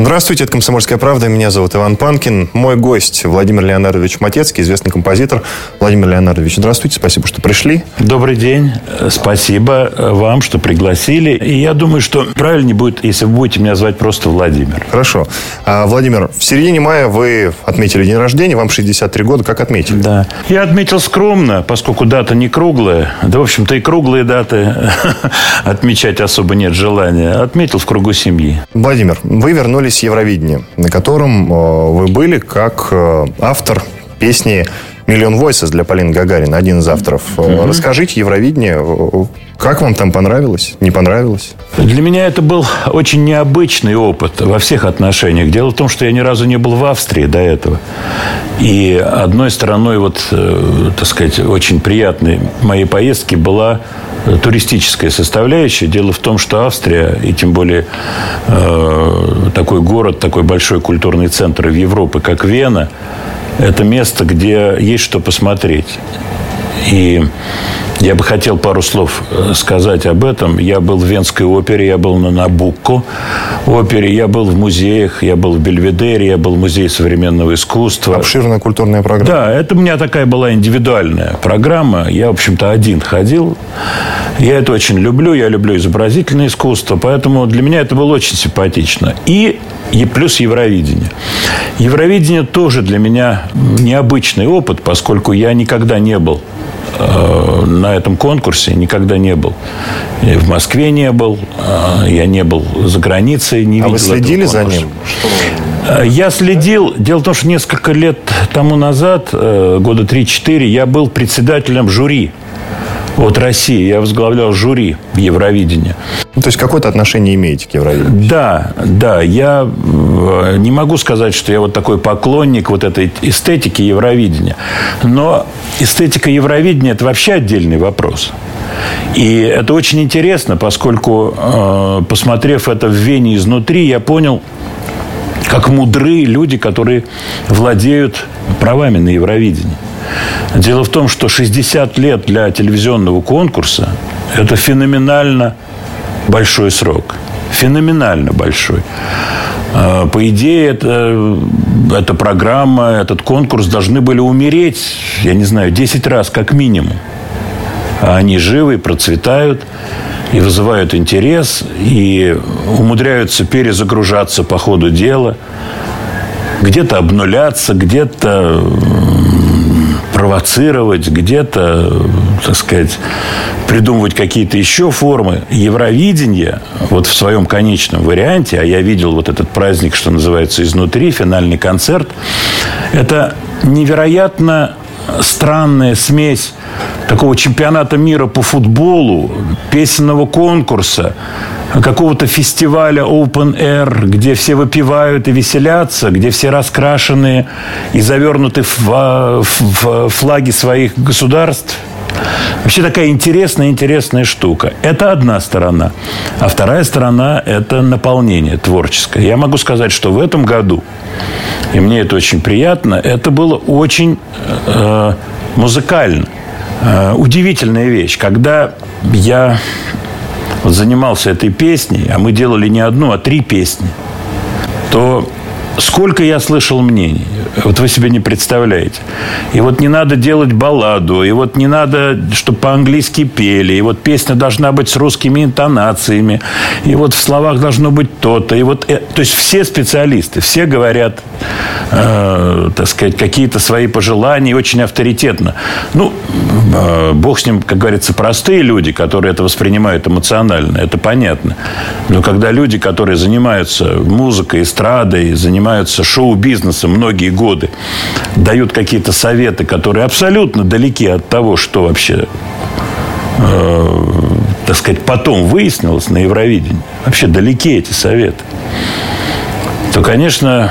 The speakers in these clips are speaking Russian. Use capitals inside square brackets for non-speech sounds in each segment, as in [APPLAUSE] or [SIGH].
Здравствуйте, это «Комсомольская правда». Меня зовут Иван Панкин. Мой гость Владимир Леонардович Матецкий, известный композитор. Владимир Леонардович, здравствуйте, спасибо, что пришли. Добрый день. Спасибо вам, что пригласили. И я думаю, что правильнее будет, если вы будете меня звать просто Владимир. Хорошо. А, Владимир, в середине мая вы отметили день рождения, вам 63 года. Как отметили? Да. Я отметил скромно, поскольку дата не круглая. Да, в общем-то, и круглые даты [LAUGHS] отмечать особо нет желания. Отметил в кругу семьи. Владимир, вы вернулись вернулись Евровидение, на котором э, вы были как э, автор песни «Миллион Voices» для Полины Гагарина, один из авторов. Mm-hmm. Расскажите Евровидение, как вам там понравилось, не понравилось? Для меня это был очень необычный опыт во всех отношениях. Дело в том, что я ни разу не был в Австрии до этого. И одной стороной, вот, так сказать, очень приятной моей поездки была туристическая составляющая. Дело в том, что Австрия, и тем более э, такой город, такой большой культурный центр в Европе, как Вена, это место, где есть что посмотреть. И я бы хотел пару слов э, сказать об этом. Я был в Венской опере, я был на Набукко опере, я был в музеях, я был в Бельведере, я был в Музее современного искусства. Обширная культурная программа. Да, это у меня такая была индивидуальная программа. Я, в общем-то, один ходил. Я это очень люблю, я люблю изобразительное искусство, поэтому для меня это было очень симпатично. И, и плюс Евровидение. Евровидение тоже для меня необычный опыт, поскольку я никогда не был на этом конкурсе никогда не был. Я в Москве не был, э, я не был за границей, не а видел. А вы следили за ним? Что... Э, я следил. Дело в том, что несколько лет тому назад, года 3-4, я был председателем жюри от России. Я возглавлял жюри в Евровидении. Ну, то есть какое-то отношение имеете к Евровидению? Да, да. Я э, не могу сказать, что я вот такой поклонник вот этой эстетики Евровидения. Но эстетика Евровидения – это вообще отдельный вопрос. И это очень интересно, поскольку, э, посмотрев это в Вене изнутри, я понял, как мудры люди, которые владеют правами на Евровидении. Дело в том, что 60 лет для телевизионного конкурса – это феноменально большой срок. Феноменально большой. А, по идее, это, эта программа, этот конкурс должны были умереть, я не знаю, 10 раз как минимум. А они живы, процветают и вызывают интерес, и умудряются перезагружаться по ходу дела, где-то обнуляться, где-то провоцировать, где-то, так сказать, придумывать какие-то еще формы. Евровидение, вот в своем конечном варианте, а я видел вот этот праздник, что называется, изнутри, финальный концерт, это невероятно странная смесь такого чемпионата мира по футболу, песенного конкурса, какого-то фестиваля Open Air, где все выпивают и веселятся, где все раскрашены и завернуты в, в, в флаги своих государств. Вообще такая интересная, интересная штука. Это одна сторона. А вторая сторона – это наполнение творческое. Я могу сказать, что в этом году, и мне это очень приятно, это было очень э, музыкально. Э, удивительная вещь. Когда я занимался этой песней, а мы делали не одну, а три песни, то сколько я слышал мнений. Вот вы себе не представляете. И вот не надо делать балладу, и вот не надо, чтобы по-английски пели, и вот песня должна быть с русскими интонациями, и вот в словах должно быть то-то. И вот, э, то есть все специалисты, все говорят, э, так сказать, какие-то свои пожелания, очень авторитетно. Ну, э, бог с ним, как говорится, простые люди, которые это воспринимают эмоционально, это понятно. Но когда люди, которые занимаются музыкой, эстрадой, занимаются шоу-бизнесом многие годы, дают какие-то советы, которые абсолютно далеки от того, что вообще э, так сказать, потом выяснилось на Евровидении, вообще далеки эти советы, то, конечно,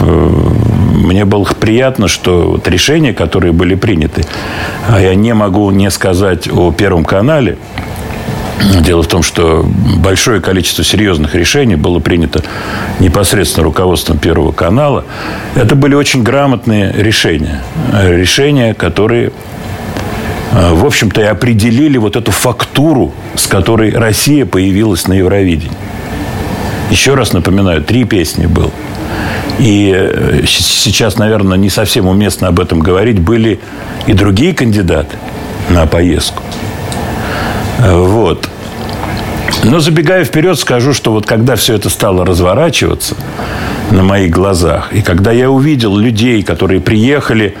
э, мне было приятно, что вот решения, которые были приняты, а я не могу не сказать о Первом канале, Дело в том, что большое количество серьезных решений было принято непосредственно руководством Первого канала. Это были очень грамотные решения. Решения, которые э, в общем-то, и определили вот эту фактуру, с которой Россия появилась на Евровидении. Еще раз напоминаю, три песни было. И э, сейчас, наверное, не совсем уместно об этом говорить. Были и другие кандидаты на поездку. Вот. Но забегая вперед, скажу, что вот когда все это стало разворачиваться на моих глазах, и когда я увидел людей, которые приехали,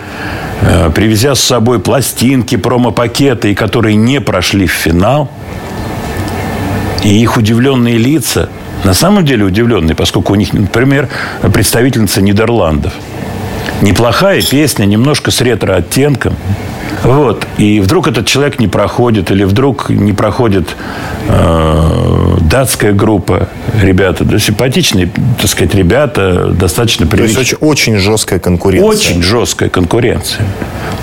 э, привезя с собой пластинки, промо-пакеты, и которые не прошли в финал, и их удивленные лица, на самом деле удивленные, поскольку у них, например, представительница Нидерландов. Неплохая песня, немножко с ретро-оттенком – вот. И вдруг этот человек не проходит, или вдруг не проходит э, датская группа, ребята, да, симпатичные, так сказать, ребята, достаточно приличные. То есть очень, очень жесткая конкуренция. Очень жесткая конкуренция.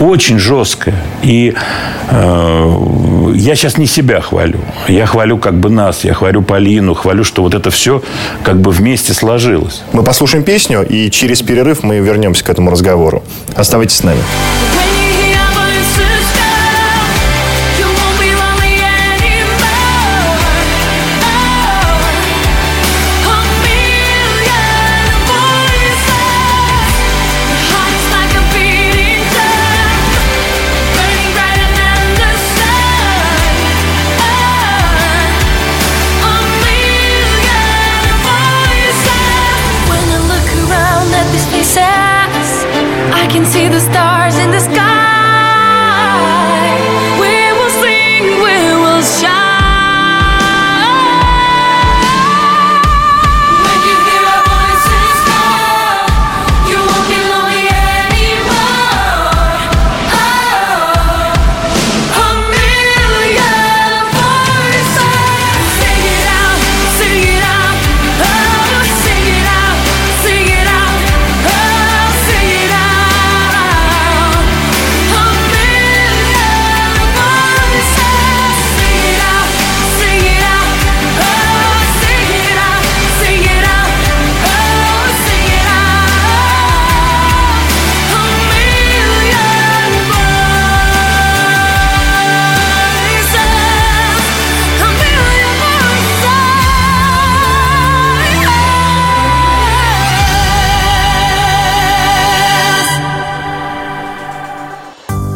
Очень жесткая. И э, я сейчас не себя хвалю. Я хвалю как бы нас, я хвалю Полину, хвалю, что вот это все как бы вместе сложилось. Мы послушаем песню, и через перерыв мы вернемся к этому разговору. Оставайтесь с нами.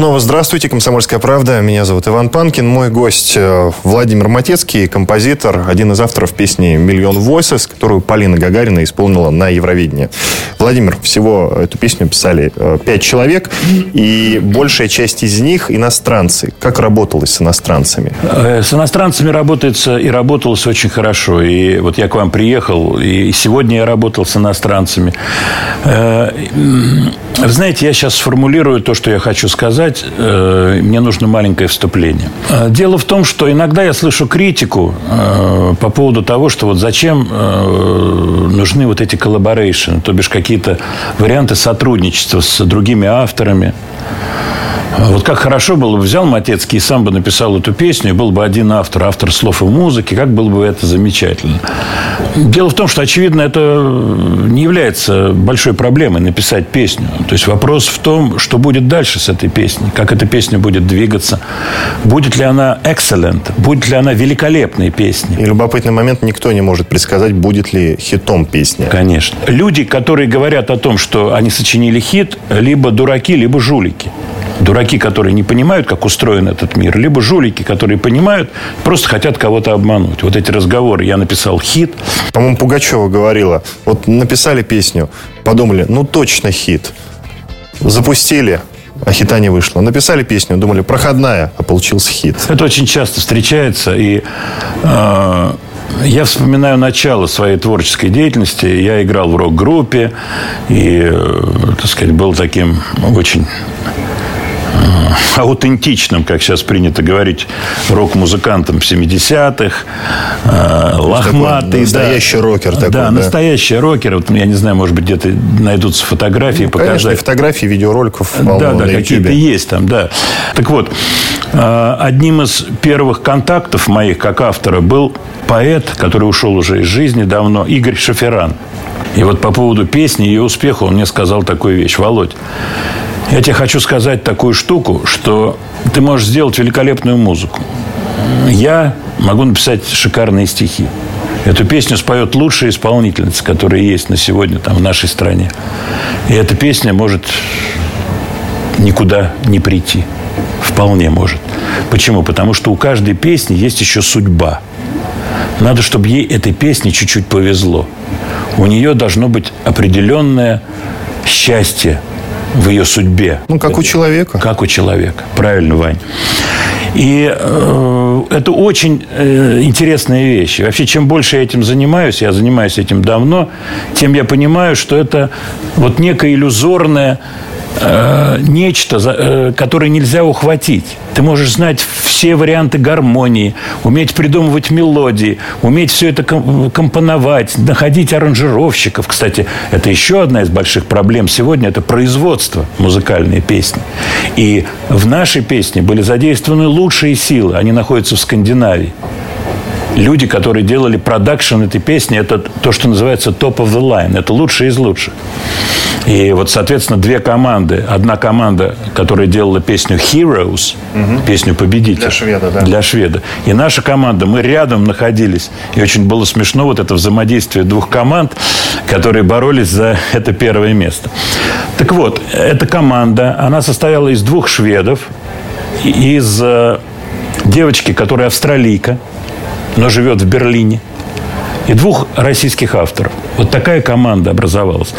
Снова здравствуйте, «Комсомольская правда». Меня зовут Иван Панкин. Мой гость э, Владимир Матецкий, композитор, один из авторов песни «Миллион Voices», которую Полина Гагарина исполнила на Евровидении. Владимир, всего эту песню писали э, пять человек, и большая часть из них иностранцы. Как работалось с иностранцами? Э, с иностранцами работается и работалось очень хорошо. И вот я к вам приехал, и сегодня я работал с иностранцами. Вы знаете, я сейчас сформулирую то, что я хочу сказать. Э, мне нужно маленькое вступление. Э, дело в том, что иногда я слышу критику э, по поводу того, что вот зачем нужны вот эти collaboration, то бишь какие-то варианты сотрудничества с другими авторами. Вот как хорошо было бы взял Матецкий и сам бы написал эту песню, и был бы один автор, автор слов и музыки, как было бы это замечательно. Дело в том, что, очевидно, это не является большой проблемой написать песню. То есть вопрос в том, что будет дальше с этой песней, как эта песня будет двигаться, будет ли она excellent, будет ли она великолепной песней. И любопытный момент, никто не может предсказать, будет ли хитом песня. Конечно. Люди, которые говорят о том, что они сочинили хит, либо дураки, либо жулики Дураки, которые не понимают, как устроен этот мир, либо жулики, которые понимают, просто хотят кого-то обмануть. Вот эти разговоры. Я написал хит. По-моему, Пугачева говорила, вот написали песню, подумали, ну точно хит. Запустили, а хита не вышло. Написали песню, думали, проходная, а получился хит. Это очень часто встречается, и э, я вспоминаю начало своей творческой деятельности. Я играл в рок-группе и, э, так сказать, был таким очень аутентичным, как сейчас принято говорить, рок-музыкантом 70-х, э, лохматый. Настоящий да, рокер такой. Да, да, настоящий рокер. Вот, я не знаю, может быть, где-то найдутся фотографии, ну, показать. Конечно, фотографии, видеороликов Да, да, какие-то есть там, да. Так вот, э, одним из первых контактов моих как автора был поэт, который ушел уже из жизни давно, Игорь Шаферан. И вот по поводу песни и ее успеха он мне сказал такую вещь. Володь, я тебе хочу сказать такую штуку, что ты можешь сделать великолепную музыку. Я могу написать шикарные стихи. Эту песню споет лучшая исполнительница, которая есть на сегодня там, в нашей стране. И эта песня может никуда не прийти. Вполне может. Почему? Потому что у каждой песни есть еще судьба. Надо, чтобы ей этой песне чуть-чуть повезло. У нее должно быть определенное счастье в ее судьбе. Ну, как у человека. Как у человека. Правильно, Вань. И э, это очень э, интересная вещь. И вообще, чем больше я этим занимаюсь, я занимаюсь этим давно, тем я понимаю, что это вот некое иллюзорное э, нечто, э, которое нельзя ухватить. Ты можешь знать все варианты гармонии, уметь придумывать мелодии, уметь все это компоновать, находить аранжировщиков. Кстати, это еще одна из больших проблем сегодня – это производство музыкальной песни. И в нашей песне были задействованы лучшие силы. Они находятся в Скандинавии люди, которые делали продакшн этой песни, это то, что называется top of the line. Это лучшие из лучших. И вот, соответственно, две команды. Одна команда, которая делала песню Heroes, угу. песню Победитель. Для шведа, да. Для шведа. И наша команда, мы рядом находились. И очень было смешно вот это взаимодействие двух команд, которые боролись за это первое место. Так вот, эта команда, она состояла из двух шведов, из э, девочки, которая австралийка, но живет в Берлине, и двух российских авторов. Вот такая команда образовалась.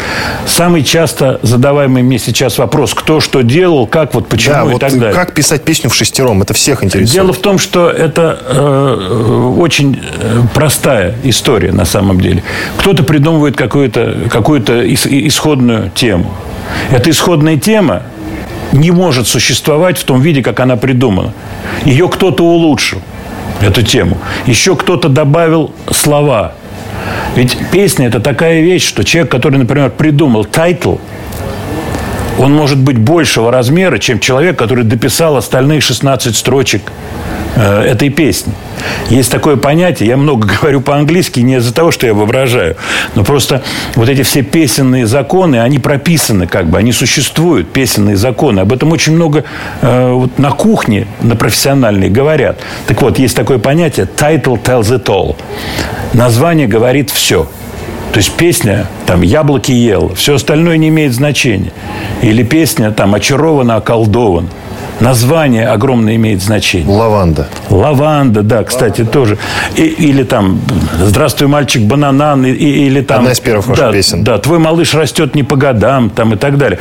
Самый часто задаваемый мне сейчас вопрос, кто что делал, как, вот почему да, и вот так далее. Как писать песню в шестером? Это всех интересует. Дело в том, что это э, очень э, простая история на самом деле. Кто-то придумывает какую-то какую исходную тему. Эта исходная тема не может существовать в том виде, как она придумана. Ее кто-то улучшил эту тему. Еще кто-то добавил слова. Ведь песня – это такая вещь, что человек, который, например, придумал title, он может быть большего размера, чем человек, который дописал остальные 16 строчек Э, этой песни. Есть такое понятие, я много [LAUGHS] говорю по-английски не из-за того, что я воображаю, но просто вот эти все песенные законы, они прописаны как бы, они существуют, песенные законы. Об этом очень много э, вот на кухне, на профессиональной говорят. Так вот, есть такое понятие title tells it all. Название говорит все. То есть песня, там, «Яблоки ел», все остальное не имеет значения. Или песня, там, «Очарована, околдован». Название огромное имеет значение. Лаванда. Лаванда, да, кстати, Лаванда. тоже. И, или там «Здравствуй, мальчик, бананан», и, или там... Одна из первых да, песен. Да, «Твой малыш растет не по годам», там и так далее.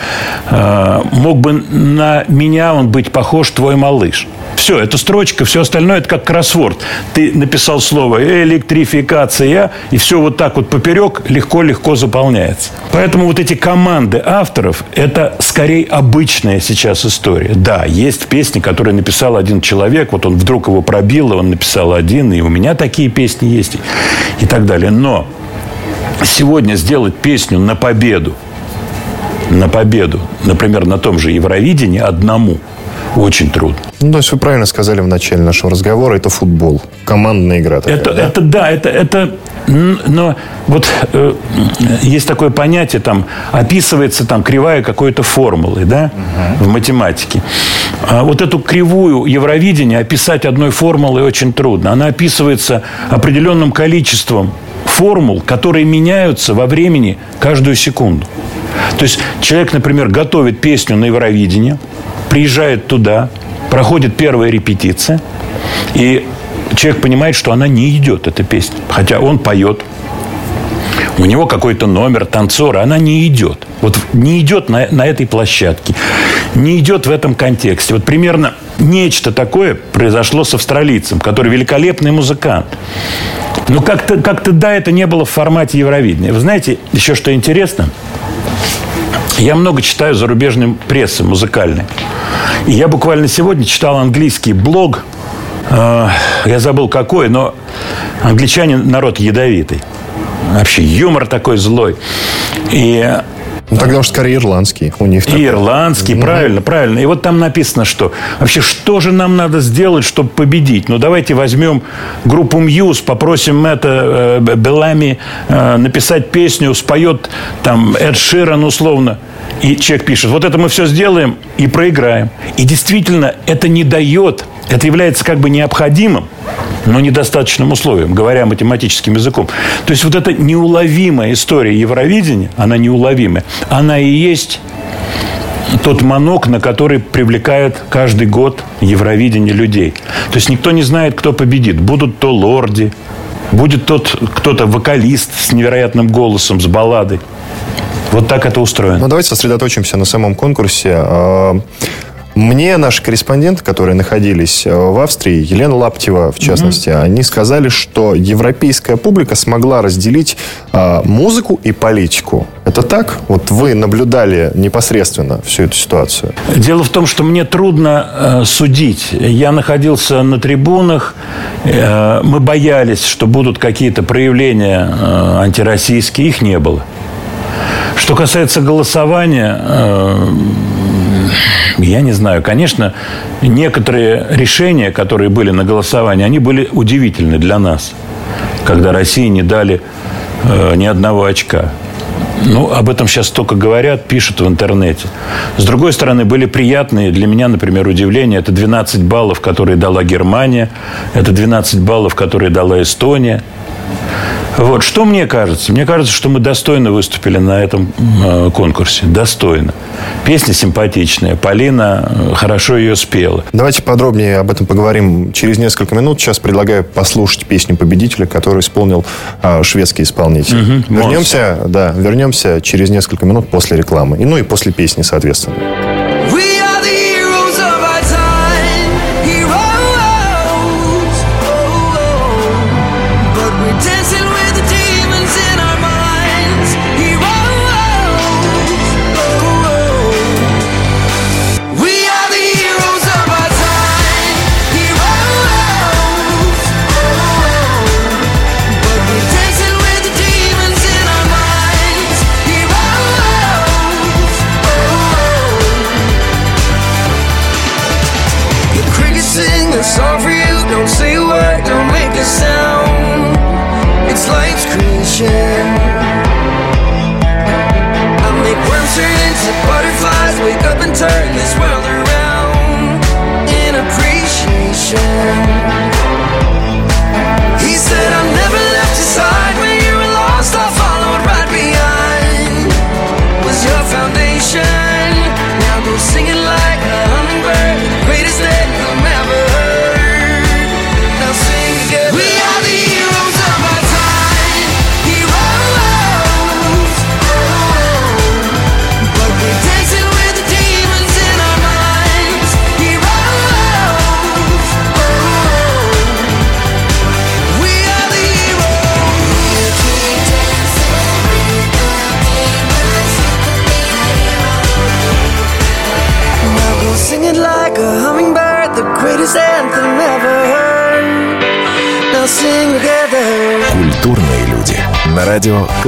А, мог бы на меня он быть похож, твой малыш. Все, это строчка, все остальное это как кроссворд. Ты написал слово электрификация, и все вот так вот поперек легко-легко заполняется. Поэтому вот эти команды авторов, это скорее обычная сейчас история. Да, есть песни, которые написал один человек, вот он вдруг его пробил, и он написал один, и у меня такие песни есть, и так далее. Но сегодня сделать песню на победу, на победу, например, на том же Евровидении одному – очень трудно. Ну, то есть вы правильно сказали в начале нашего разговора, это футбол, командная игра. Такая, это, да? это да, это, это но вот э, есть такое понятие, там описывается там кривая какой-то формулы, да, угу. в математике. А вот эту кривую Евровидения описать одной формулой очень трудно. Она описывается определенным количеством формул, которые меняются во времени каждую секунду. То есть человек, например, готовит песню на Евровидение – приезжает туда, проходит первая репетиция, и человек понимает, что она не идет, эта песня. Хотя он поет, у него какой-то номер танцора, она не идет. Вот не идет на, на этой площадке, не идет в этом контексте. Вот примерно нечто такое произошло с австралийцем, который великолепный музыкант. Но как-то как да, это не было в формате Евровидения. Вы знаете, еще что интересно? Я много читаю зарубежной прессы музыкальной. И я буквально сегодня читал английский блог. Э, я забыл какой, но англичане народ ядовитый. Вообще юмор такой злой. И ну, тогда уж скорее ирландский у них. И ирландский, mm правильно, правильно. И вот там написано, что вообще, что же нам надо сделать, чтобы победить? Ну, давайте возьмем группу Мьюз, попросим это э, Белами э, написать песню, споет там Эд Ширан условно. И человек пишет, вот это мы все сделаем и проиграем. И действительно, это не дает, это является как бы необходимым, но недостаточным условием, говоря математическим языком. То есть вот эта неуловимая история Евровидения, она неуловимая, она и есть тот манок, на который привлекает каждый год Евровидение людей. То есть никто не знает, кто победит. Будут то лорди, будет тот кто-то вокалист с невероятным голосом, с балладой. Вот так это устроено. Ну, давайте сосредоточимся на самом конкурсе. Мне наши корреспонденты, которые находились э, в Австрии, Елена Лаптева, в частности, mm-hmm. они сказали, что европейская публика смогла разделить э, музыку и политику. Это так? Вот вы наблюдали непосредственно всю эту ситуацию. Дело в том, что мне трудно э, судить. Я находился на трибунах. Э, мы боялись, что будут какие-то проявления э, антироссийские. Их не было. Что касается голосования, э, я не знаю. Конечно, некоторые решения, которые были на голосовании, они были удивительны для нас, когда России не дали э, ни одного очка. Ну, об этом сейчас только говорят, пишут в интернете. С другой стороны, были приятные для меня, например, удивления. Это 12 баллов, которые дала Германия. Это 12 баллов, которые дала Эстония. Вот. Что мне кажется? Мне кажется, что мы достойно выступили на этом э, конкурсе. Достойно. Песня симпатичная. Полина э, хорошо ее спела. Давайте подробнее об этом поговорим через несколько минут. Сейчас предлагаю послушать песню победителя, которую исполнил э, шведский исполнитель. Угу. Вернемся, да, вернемся через несколько минут после рекламы. И, ну и после песни, соответственно.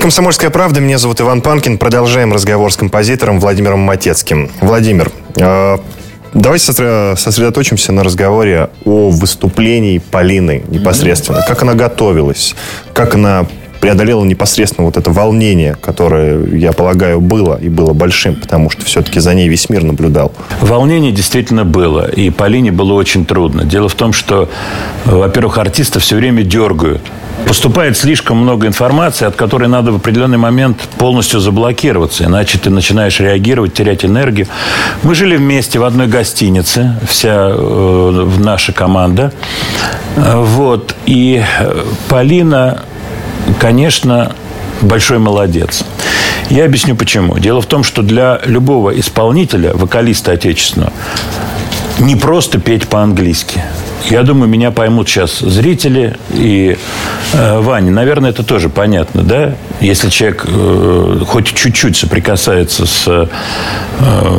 Это «Комсомольская правда». Меня зовут Иван Панкин. Продолжаем разговор с композитором Владимиром Матецким. Владимир, э, давайте сосредоточимся на разговоре о выступлении Полины непосредственно. Как она готовилась, как она преодолела непосредственно вот это волнение, которое, я полагаю, было и было большим, потому что все-таки за ней весь мир наблюдал. Волнение действительно было, и Полине было очень трудно. Дело в том, что, во-первых, артиста все время дергают. Поступает слишком много информации, от которой надо в определенный момент полностью заблокироваться, иначе ты начинаешь реагировать, терять энергию. Мы жили вместе в одной гостинице, вся э, наша команда. Вот. И э, Полина конечно, большой молодец. Я объясню почему. Дело в том, что для любого исполнителя, вокалиста отечественного, не просто петь по-английски. Я думаю, меня поймут сейчас зрители и э, Ваня. Наверное, это тоже понятно, да? Если человек э, хоть чуть-чуть соприкасается с э,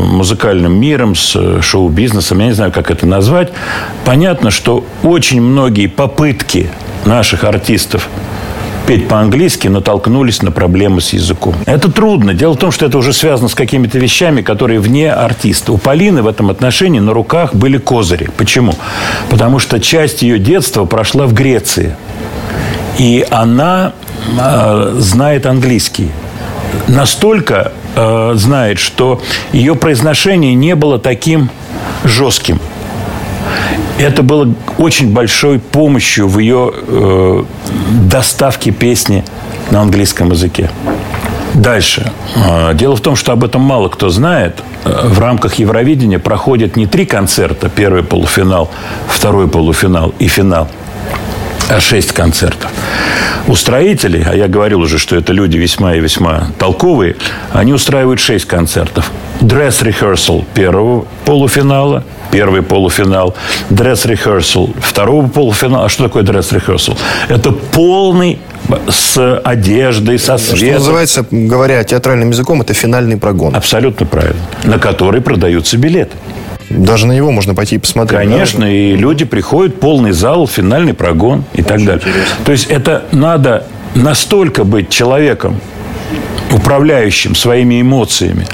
музыкальным миром, с шоу-бизнесом, я не знаю, как это назвать, понятно, что очень многие попытки наших артистов петь по-английски, натолкнулись на проблемы с языком. Это трудно. Дело в том, что это уже связано с какими-то вещами, которые вне артиста. У Полины в этом отношении на руках были козыри. Почему? Потому что часть ее детства прошла в Греции. И она э, знает английский. Настолько э, знает, что ее произношение не было таким жестким. Это было очень большой помощью в ее э, доставке песни на английском языке. Дальше. Э, дело в том, что об этом мало кто знает. Э, в рамках Евровидения проходят не три концерта. Первый полуфинал, второй полуфинал и финал а шесть концертов. Устроители, а я говорил уже, что это люди весьма и весьма толковые, они устраивают шесть концертов. Dress rehearsal первого полуфинала, первый полуфинал, dress rehearsal второго полуфинала. А что такое dress rehearsal? Это полный с одеждой, со светом. Что называется, говоря театральным языком, это финальный прогон. Абсолютно правильно. На который продаются билеты. Даже на него можно пойти и посмотреть. Конечно, да? и люди приходят, полный зал, финальный прогон и Очень так далее. Интересно. То есть это надо настолько быть человеком, управляющим своими эмоциями,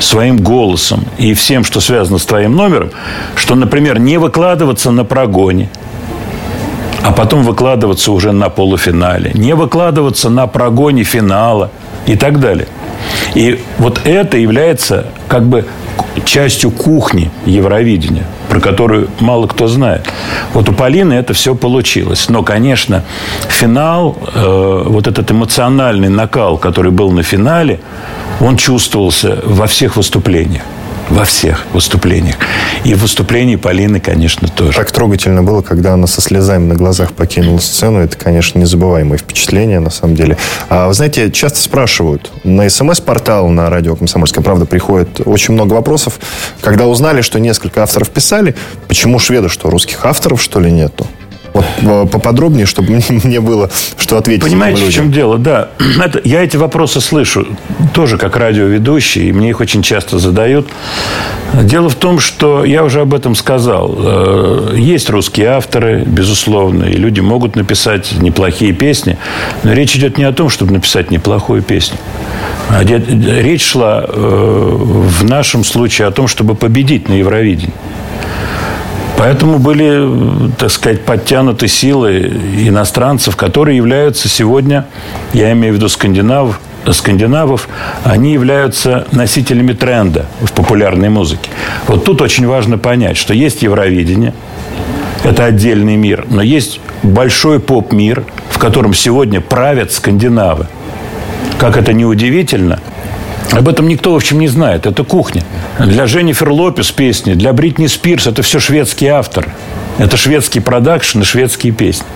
своим голосом и всем, что связано с твоим номером, что, например, не выкладываться на прогоне, а потом выкладываться уже на полуфинале, не выкладываться на прогоне финала и так далее. И вот это является как бы частью кухни Евровидения, про которую мало кто знает. Вот у Полины это все получилось. Но, конечно, финал, э, вот этот эмоциональный накал, который был на финале, он чувствовался во всех выступлениях во всех выступлениях. И в выступлении Полины, конечно, тоже. Так трогательно было, когда она со слезами на глазах покинула сцену. Это, конечно, незабываемое впечатление, на самом деле. А, вы знаете, часто спрашивают, на смс-портал на радио «Комсомольская правда» приходит очень много вопросов. Когда узнали, что несколько авторов писали, почему шведы, что русских авторов, что ли, нету? Вот э, поподробнее, чтобы мне [LAUGHS] было что ответить. Понимаете, в чем дело? Да, [CLEARS THROAT] это, я эти вопросы слышу тоже как радиоведущий, и мне их очень часто задают. Дело в том, что я уже об этом сказал. Э, есть русские авторы, безусловно, и люди могут написать неплохие песни, но речь идет не о том, чтобы написать неплохую песню. А речь шла э, в нашем случае о том, чтобы победить на Евровидении. Поэтому были, так сказать, подтянуты силы иностранцев, которые являются сегодня, я имею в виду скандинавов, скандинавов, они являются носителями тренда в популярной музыке. Вот тут очень важно понять, что есть Евровидение, это отдельный мир, но есть большой поп-мир, в котором сегодня правят скандинавы. Как это не удивительно, об этом никто, в общем, не знает. Это кухня. Для Дженнифер Лопес песни, для Бритни Спирс это все шведский автор. Это шведский продакшн и шведские песни.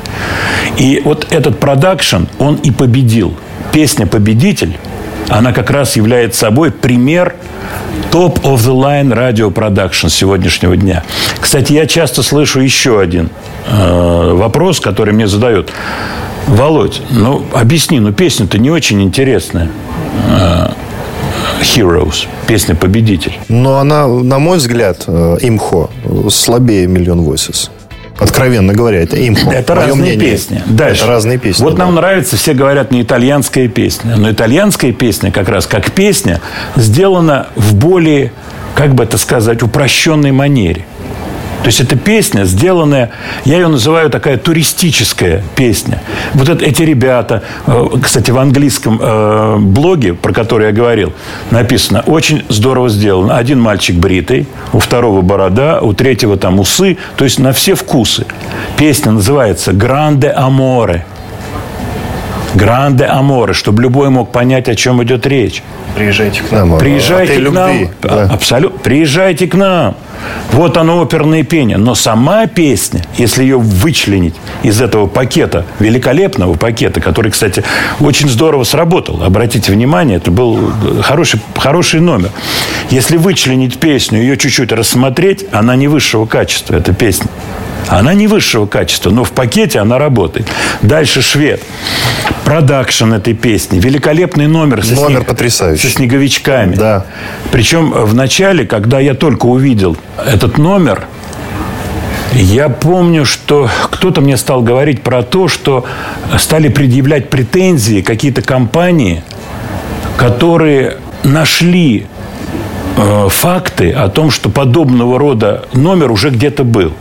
И вот этот продакшн, он и победил. Песня «Победитель», она как раз является собой пример Top of the line radio production сегодняшнего дня. Кстати, я часто слышу еще один э, вопрос, который мне задают. Володь, ну объясни, ну песня-то не очень интересная. Heroes, песня «Победитель». Но она, на мой взгляд, э, имхо слабее «Миллион Voices». Откровенно говоря, это имхо. Это разные мнение. песни. Дальше. Это разные песни. Вот да. нам нравится, все говорят, не итальянская песня. Но итальянская песня, как раз как песня, сделана в более, как бы это сказать, упрощенной манере. То есть это песня, сделанная, я ее называю такая туристическая песня. Вот это, эти ребята, э, кстати, в английском э, блоге, про который я говорил, написано, очень здорово сделано. Один мальчик бритый, у второго борода, у третьего там усы, то есть на все вкусы. Песня называется «Гранде Аморе». Гранде Аморе, чтобы любой мог понять, о чем идет речь. Приезжайте к нам. Приезжайте к нам. Да. Абсолютно. Приезжайте к нам. Вот оно оперное пение. Но сама песня, если ее вычленить из этого пакета, великолепного пакета, который, кстати, очень здорово сработал. Обратите внимание, это был хороший, хороший номер. Если вычленить песню, ее чуть-чуть рассмотреть, она не высшего качества, эта песня. Она не высшего качества, но в пакете она работает. Дальше швед. Продакшн этой песни. Великолепный номер. Со номер снег... потрясающий. Со снеговичками. Да. Причем в начале, когда я только увидел этот номер, я помню, что кто-то мне стал говорить про то, что стали предъявлять претензии какие-то компании, которые нашли э, факты о том, что подобного рода номер уже где-то был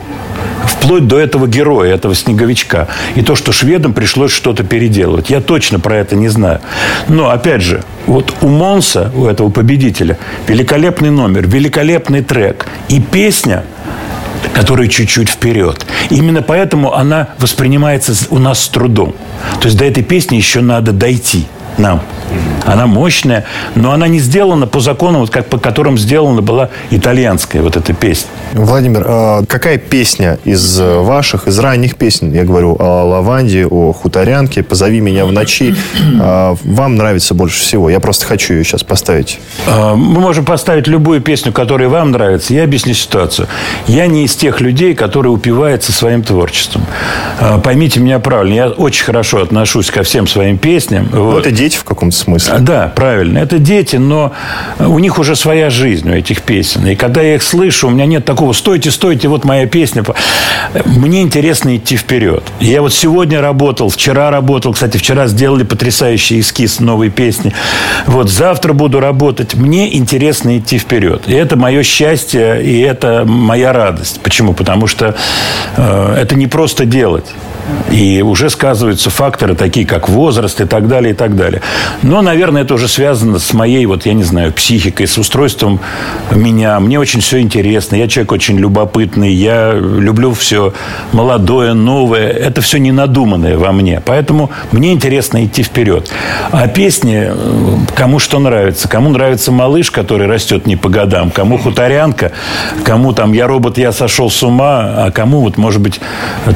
вплоть до этого героя, этого снеговичка. И то, что шведам пришлось что-то переделывать. Я точно про это не знаю. Но, опять же, вот у Монса, у этого победителя, великолепный номер, великолепный трек. И песня, которая чуть-чуть вперед. Именно поэтому она воспринимается у нас с трудом. То есть до этой песни еще надо дойти нам. Она мощная, но она не сделана по закону, вот как по которым сделана была итальянская вот эта песня. Владимир, а какая песня из ваших, из ранних песен, я говорю о лаванде, о хуторянке, «Позови меня в ночи», а, вам нравится больше всего? Я просто хочу ее сейчас поставить. А, мы можем поставить любую песню, которая вам нравится. Я объясню ситуацию. Я не из тех людей, которые упиваются своим творчеством. Поймите меня правильно, я очень хорошо отношусь ко всем своим песням. Вот. Это дети в каком-то смысле. Да, правильно. Это дети, но у них уже своя жизнь у этих песен. И когда я их слышу, у меня нет такого «стойте, стойте, вот моя песня». Мне интересно идти вперед. Я вот сегодня работал, вчера работал. Кстати, вчера сделали потрясающий эскиз новой песни. Вот завтра буду работать. Мне интересно идти вперед. И это мое счастье, и это моя радость. Почему? Потому что э, это не просто делать. И уже сказываются факторы такие, как возраст и так далее, и так далее. Но, наверное, это уже связано с моей, вот я не знаю, психикой, с устройством меня. Мне очень все интересно. Я человек очень любопытный. Я люблю все молодое, новое. Это все не надуманное во мне. Поэтому мне интересно идти вперед. А песни, э, кому что нравится. Кому нравится малыш, который растет не по годам. Кому хуторянка. Кому там я робот, я сошел с ума. А кому вот, может быть,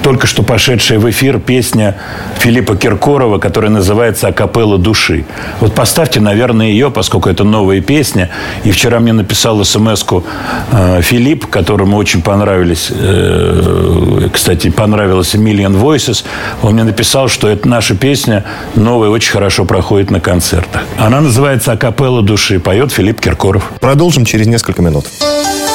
только что пошедшая в эфир песня Филиппа Киркорова, которая называется «Акапелла души». Вот поставьте, наверное, ее, поскольку это новая песня. И вчера мне написал смс э, Филипп, которому очень понравились, э, кстати, понравилась Million Voices. Он мне написал, что это наша песня новая, очень хорошо проходит на концертах. Она называется «Акапелла души». Поет Филипп Киркоров. Продолжим через несколько минут. свет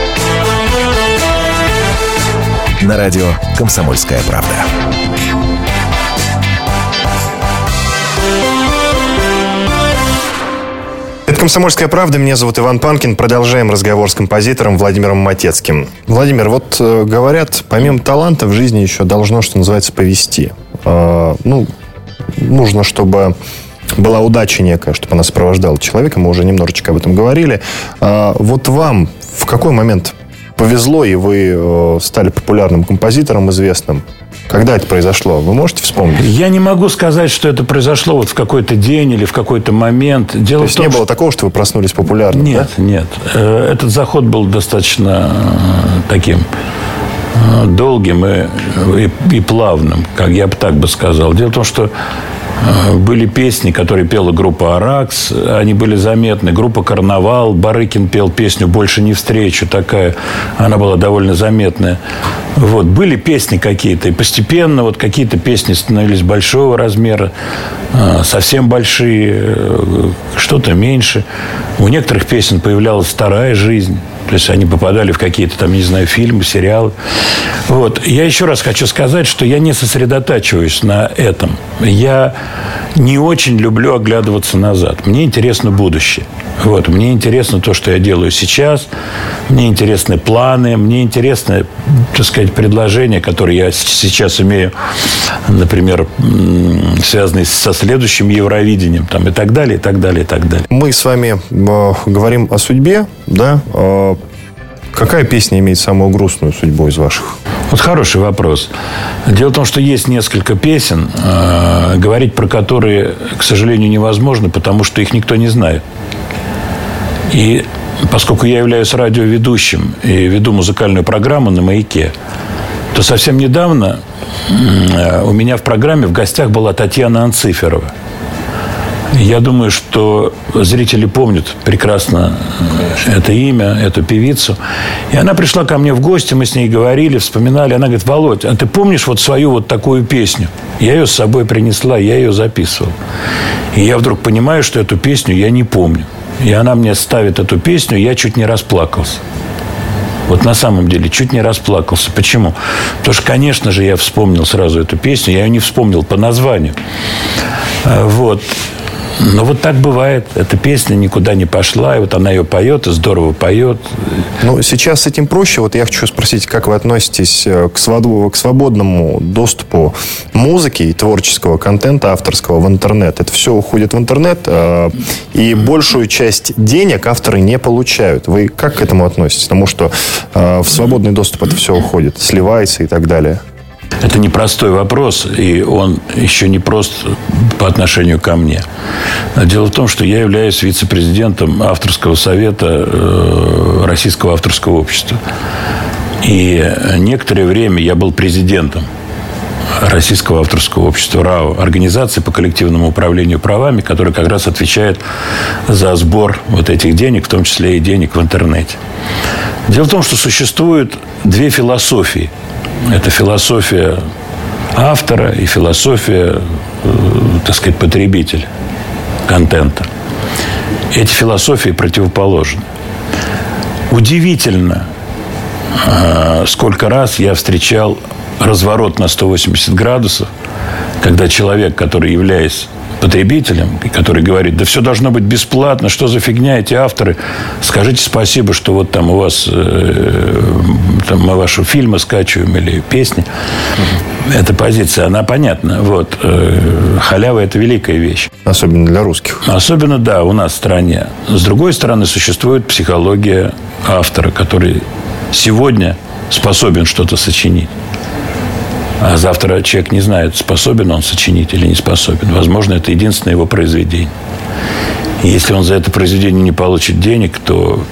На радио «Комсомольская правда». Это «Комсомольская правда». Меня зовут Иван Панкин. Продолжаем разговор с композитором Владимиром Матецким. Владимир, вот э, говорят, помимо таланта в жизни еще должно, что называется, повести. Э, ну, нужно, чтобы была удача некая, чтобы она сопровождала человека. Мы уже немножечко об этом говорили. А, вот вам в какой момент повезло, и вы э, стали популярным композитором, известным? Когда это произошло? Вы можете вспомнить? Я не могу сказать, что это произошло вот в какой-то день или в какой-то момент. Дело То есть том, не было такого, что вы проснулись популярным? Нет, да? нет. Э, этот заход был достаточно э, таким долгим и, и, и плавным, как я бы так бы сказал. Дело в том, что были песни, которые пела группа «Аракс», они были заметны. Группа «Карнавал», Барыкин пел песню «Больше не встречу», такая, она была довольно заметная. Вот, были песни какие-то, и постепенно вот какие-то песни становились большого размера, э, совсем большие, э, что-то меньше. У некоторых песен появлялась вторая жизнь. Есть они попадали в какие-то там, не знаю, фильмы, сериалы. Вот. Я еще раз хочу сказать, что я не сосредотачиваюсь на этом. Я не очень люблю оглядываться назад. Мне интересно будущее. Вот. Мне интересно то, что я делаю сейчас. Мне интересны планы. Мне интересны, так сказать, предложения, которые я сейчас имею, например, связанные со следующим Евровидением там, и так далее, и так далее, и так далее. Мы с вами э, говорим о судьбе, да, э, Какая песня имеет самую грустную судьбу из ваших? Вот хороший вопрос. Дело в том, что есть несколько песен, э, говорить про которые, к сожалению, невозможно, потому что их никто не знает. И поскольку я являюсь радиоведущим и веду музыкальную программу на «Маяке», то совсем недавно э, у меня в программе в гостях была Татьяна Анциферова – я думаю, что зрители помнят прекрасно это имя, эту певицу. И она пришла ко мне в гости, мы с ней говорили, вспоминали. Она говорит, Володь, а ты помнишь вот свою вот такую песню? Я ее с собой принесла, я ее записывал. И я вдруг понимаю, что эту песню я не помню. И она мне ставит эту песню, я чуть не расплакался. Вот на самом деле чуть не расплакался. Почему? Потому что, конечно же, я вспомнил сразу эту песню. Я ее не вспомнил по названию. А, вот. Ну, вот так бывает. Эта песня никуда не пошла, и вот она ее поет, и здорово поет. Ну, сейчас с этим проще. Вот я хочу спросить, как вы относитесь э, к, свободу, к свободному доступу музыки и творческого контента авторского в интернет? Это все уходит в интернет, э, и большую часть денег авторы не получают. Вы как к этому относитесь? Потому что э, в свободный доступ это все уходит, сливается и так далее. Это непростой вопрос, и он еще не прост по отношению ко мне. Дело в том, что я являюсь вице-президентом авторского совета э, Российского авторского общества. И некоторое время я был президентом Российского авторского общества РАО, организации по коллективному управлению правами, которая как раз отвечает за сбор вот этих денег, в том числе и денег в интернете. Дело в том, что существуют две философии – это философия автора и философия, э, так сказать, потребителя контента. Эти философии противоположны. Удивительно, э, сколько раз я встречал разворот на 180 градусов, когда человек, который является потребителем, который говорит, да все должно быть бесплатно, что за фигня эти авторы, скажите спасибо, что вот там у вас э, там мы ваши фильмы скачиваем или песни. Эта позиция, она понятна. Вот. Э, халява – это великая вещь. Особенно для русских. Особенно, да, у нас в стране. С другой стороны, существует психология автора, который сегодня способен что-то сочинить. А завтра человек не знает, способен он сочинить или не способен. Возможно, это единственное его произведение. Если он за это произведение не получит денег, то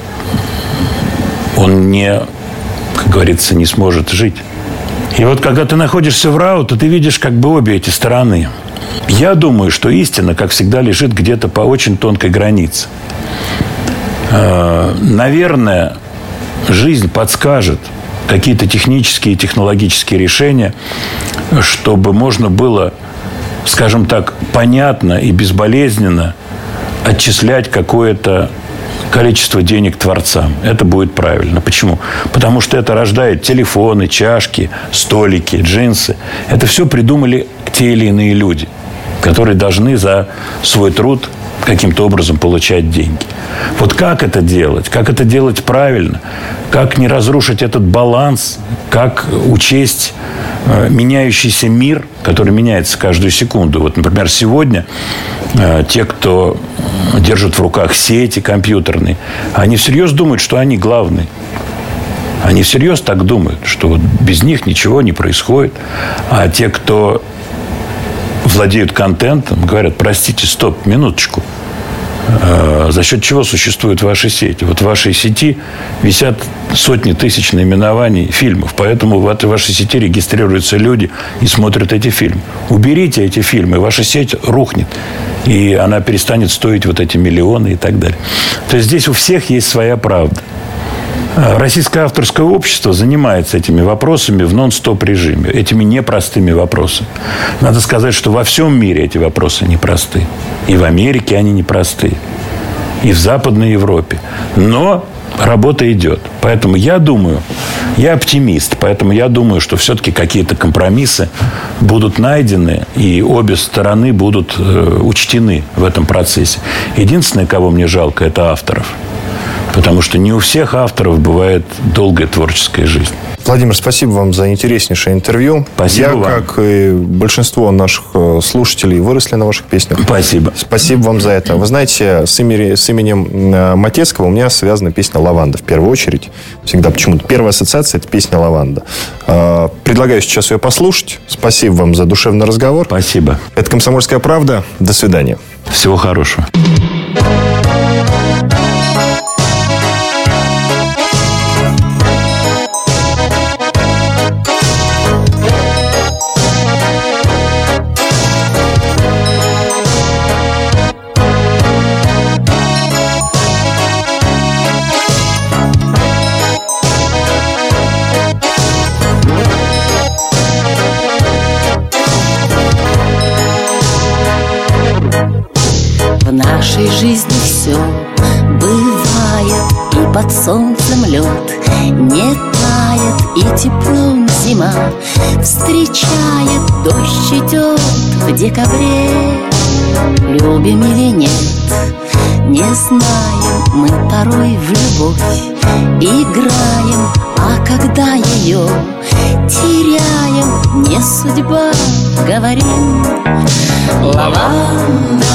он не, как говорится, не сможет жить. И вот когда ты находишься в РАУ, то ты видишь как бы обе эти стороны. Я думаю, что истина, как всегда, лежит где-то по очень тонкой границе. Э, наверное, жизнь подскажет какие-то технические и технологические решения, чтобы можно было, скажем так, понятно и безболезненно отчислять какое-то количество денег творцам. Это будет правильно. Почему? Потому что это рождает телефоны, чашки, столики, джинсы. Это все придумали те или иные люди, которые должны за свой труд каким-то образом получать деньги. Вот как это делать? Как это делать правильно? Как не разрушить этот баланс? Как учесть э, меняющийся мир, который меняется каждую секунду? Вот, например, сегодня э, те, кто держат в руках сети компьютерные, они всерьез думают, что они главные. Они всерьез так думают, что вот без них ничего не происходит. А те, кто владеют контентом, говорят, простите, стоп, минуточку. А, за счет чего существуют ваши сети? Вот в вашей сети висят сотни тысяч наименований фильмов, поэтому в этой вашей сети регистрируются люди и смотрят эти фильмы. Уберите эти фильмы, ваша сеть рухнет, и она перестанет стоить вот эти миллионы и так далее. То есть здесь у всех есть своя правда. Российское авторское общество занимается этими вопросами в нон-стоп режиме, этими непростыми вопросами. Надо сказать, что во всем мире эти вопросы непросты. И в Америке они непростые. И в Западной Европе. Но работа идет. Поэтому я думаю, я оптимист, поэтому я думаю, что все-таки какие-то компромиссы будут найдены, и обе стороны будут э, учтены в этом процессе. Единственное, кого мне жалко, это авторов. Потому что не у всех авторов бывает долгая творческая жизнь. Владимир, спасибо вам за интереснейшее интервью. Спасибо Я, вам. как и большинство наших э, слушателей, выросли на ваших песнях. Спасибо. Спасибо вам за это. Вы знаете, с, имени, с именем э, Матецкого у меня связана песня «Лаванда» в первую очередь. Всегда почему-то первая ассоциация – это песня «Лаванда». Э, Предлагаю сейчас ее послушать. Спасибо вам за душевный разговор. Спасибо. Это «Комсомольская правда». До свидания. Всего хорошего. Нашей жизни все бывает. И под солнцем лед не тает И теплом зима встречает. Дождь идет в декабре Любим или нет, не знаем Мы порой в любовь. Играем А когда ее теряем? Не судьба, говорим. Лаванда,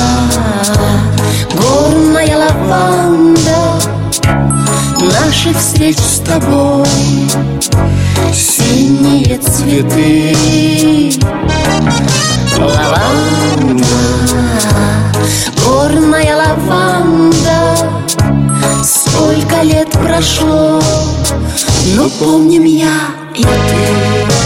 горная лаванда. Наших встреч с тобой. Синие цветы. Лаванда, горная лаванда. Сколько лет прошло, но помним я и ты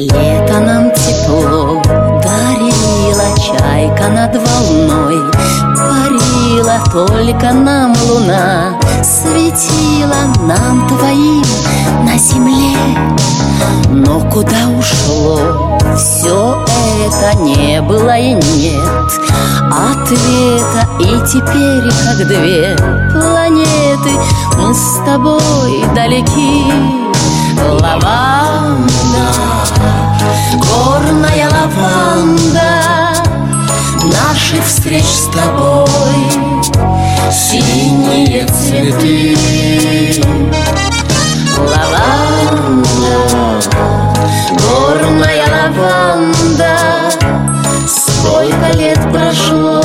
Лето нам тепло. Дарила Чайка над волной парила Только нам луна. Светила Нам твоим на земле. Но куда ушло? Все это Не было и нет ответа. И теперь, как две планеты Мы с тобой далеки. Лаванда, черная лаванда Наших встреч с тобой Синие цветы Лаванда, горная лаванда Сколько лет прошло,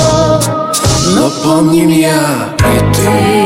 но помним я и ты